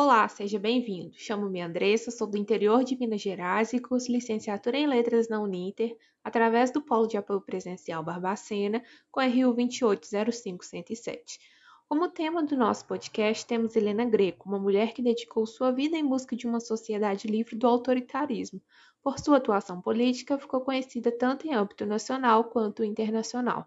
Olá, seja bem-vindo. Chamo-me Andressa, sou do interior de Minas Gerais e curso licenciatura em Letras na Uninter, através do Polo de Apoio Presencial Barbacena, com RU 2805107. Como tema do nosso podcast, temos Helena Greco, uma mulher que dedicou sua vida em busca de uma sociedade livre do autoritarismo. Por sua atuação política, ficou conhecida tanto em âmbito nacional quanto internacional.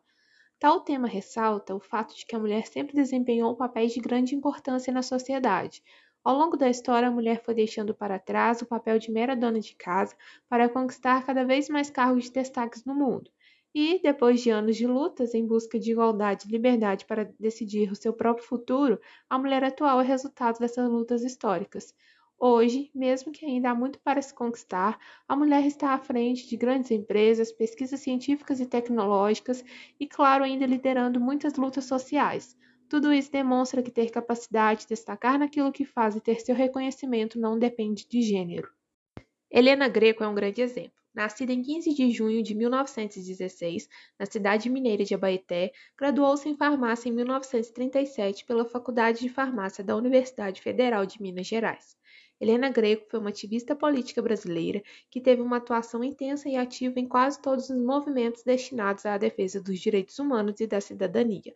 Tal tema ressalta o fato de que a mulher sempre desempenhou papéis de grande importância na sociedade, ao longo da história, a mulher foi deixando para trás o papel de mera dona de casa para conquistar cada vez mais cargos de destaques no mundo. E, depois de anos de lutas em busca de igualdade e liberdade para decidir o seu próprio futuro, a mulher atual é resultado dessas lutas históricas. Hoje, mesmo que ainda há muito para se conquistar, a mulher está à frente de grandes empresas, pesquisas científicas e tecnológicas e, claro, ainda liderando muitas lutas sociais. Tudo isso demonstra que ter capacidade de destacar naquilo que faz e ter seu reconhecimento não depende de gênero. Helena Greco é um grande exemplo. Nascida em 15 de junho de 1916, na cidade mineira de Abaeté, graduou-se em farmácia em 1937 pela Faculdade de Farmácia da Universidade Federal de Minas Gerais. Helena Greco foi uma ativista política brasileira que teve uma atuação intensa e ativa em quase todos os movimentos destinados à defesa dos direitos humanos e da cidadania.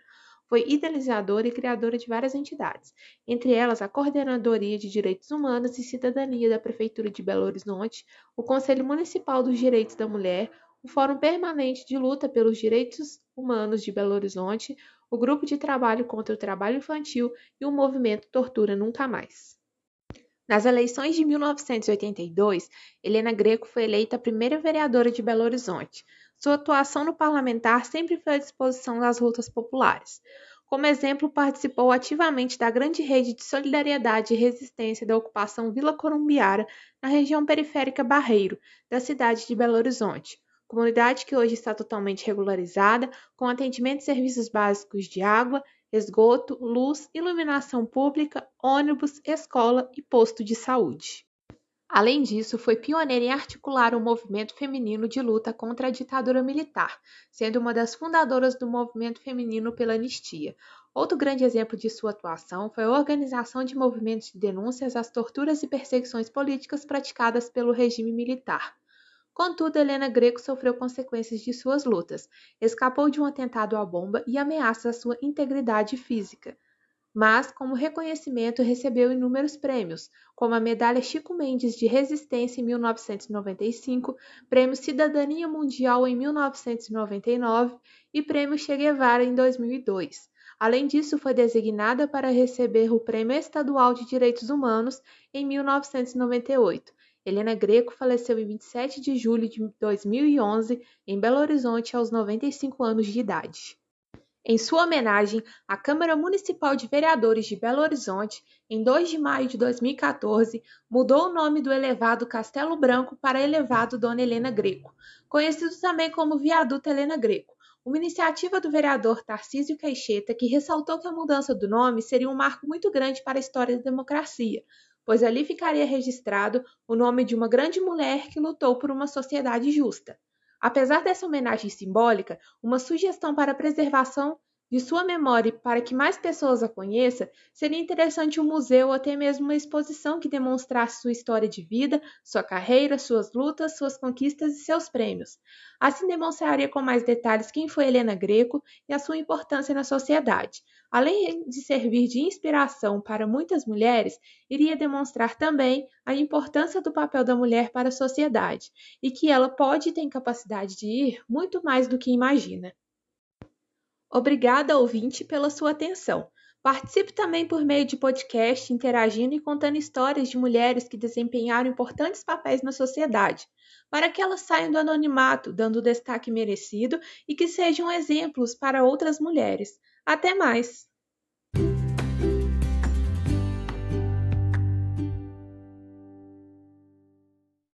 Foi idealizadora e criadora de várias entidades, entre elas a Coordenadoria de Direitos Humanos e Cidadania da Prefeitura de Belo Horizonte, o Conselho Municipal dos Direitos da Mulher, o Fórum Permanente de Luta pelos Direitos Humanos de Belo Horizonte, o Grupo de Trabalho contra o Trabalho Infantil e o movimento Tortura Nunca Mais. Nas eleições de 1982, Helena Greco foi eleita a primeira vereadora de Belo Horizonte. Sua atuação no parlamentar sempre foi à disposição das lutas populares. Como exemplo, participou ativamente da grande rede de solidariedade e resistência da ocupação Vila Corumbiara, na região periférica Barreiro, da cidade de Belo Horizonte, comunidade que hoje está totalmente regularizada, com atendimento e serviços básicos de água, esgoto, luz, iluminação pública, ônibus, escola e posto de saúde. Além disso, foi pioneira em articular o movimento feminino de luta contra a ditadura militar, sendo uma das fundadoras do movimento feminino pela anistia. Outro grande exemplo de sua atuação foi a organização de movimentos de denúncias às torturas e perseguições políticas praticadas pelo regime militar. Contudo, Helena Greco sofreu consequências de suas lutas, escapou de um atentado à bomba e ameaças à sua integridade física mas, como reconhecimento, recebeu inúmeros prêmios, como a Medalha Chico Mendes de Resistência em 1995, Prêmio Cidadania Mundial em 1999 e Prêmio Che Guevara em 2002. Além disso, foi designada para receber o Prêmio Estadual de Direitos Humanos em 1998. Helena Greco faleceu em 27 de julho de 2011 em Belo Horizonte aos 95 anos de idade. Em sua homenagem, a Câmara Municipal de Vereadores de Belo Horizonte, em 2 de maio de 2014, mudou o nome do elevado Castelo Branco para Elevado Dona Helena Greco, conhecido também como Viaduto Helena Greco, uma iniciativa do vereador Tarcísio Caixeta que ressaltou que a mudança do nome seria um marco muito grande para a história da democracia, pois ali ficaria registrado o nome de uma grande mulher que lutou por uma sociedade justa. Apesar dessa homenagem simbólica, uma sugestão para a preservação de sua memória para que mais pessoas a conheçam, seria interessante um museu ou até mesmo uma exposição que demonstrasse sua história de vida, sua carreira, suas lutas, suas conquistas e seus prêmios. Assim demonstraria com mais detalhes quem foi Helena Greco e a sua importância na sociedade. Além de servir de inspiração para muitas mulheres, iria demonstrar também a importância do papel da mulher para a sociedade e que ela pode e tem capacidade de ir muito mais do que imagina. Obrigada, ouvinte, pela sua atenção. Participe também por meio de podcast, interagindo e contando histórias de mulheres que desempenharam importantes papéis na sociedade, para que elas saiam do anonimato, dando o destaque merecido e que sejam exemplos para outras mulheres. Até mais!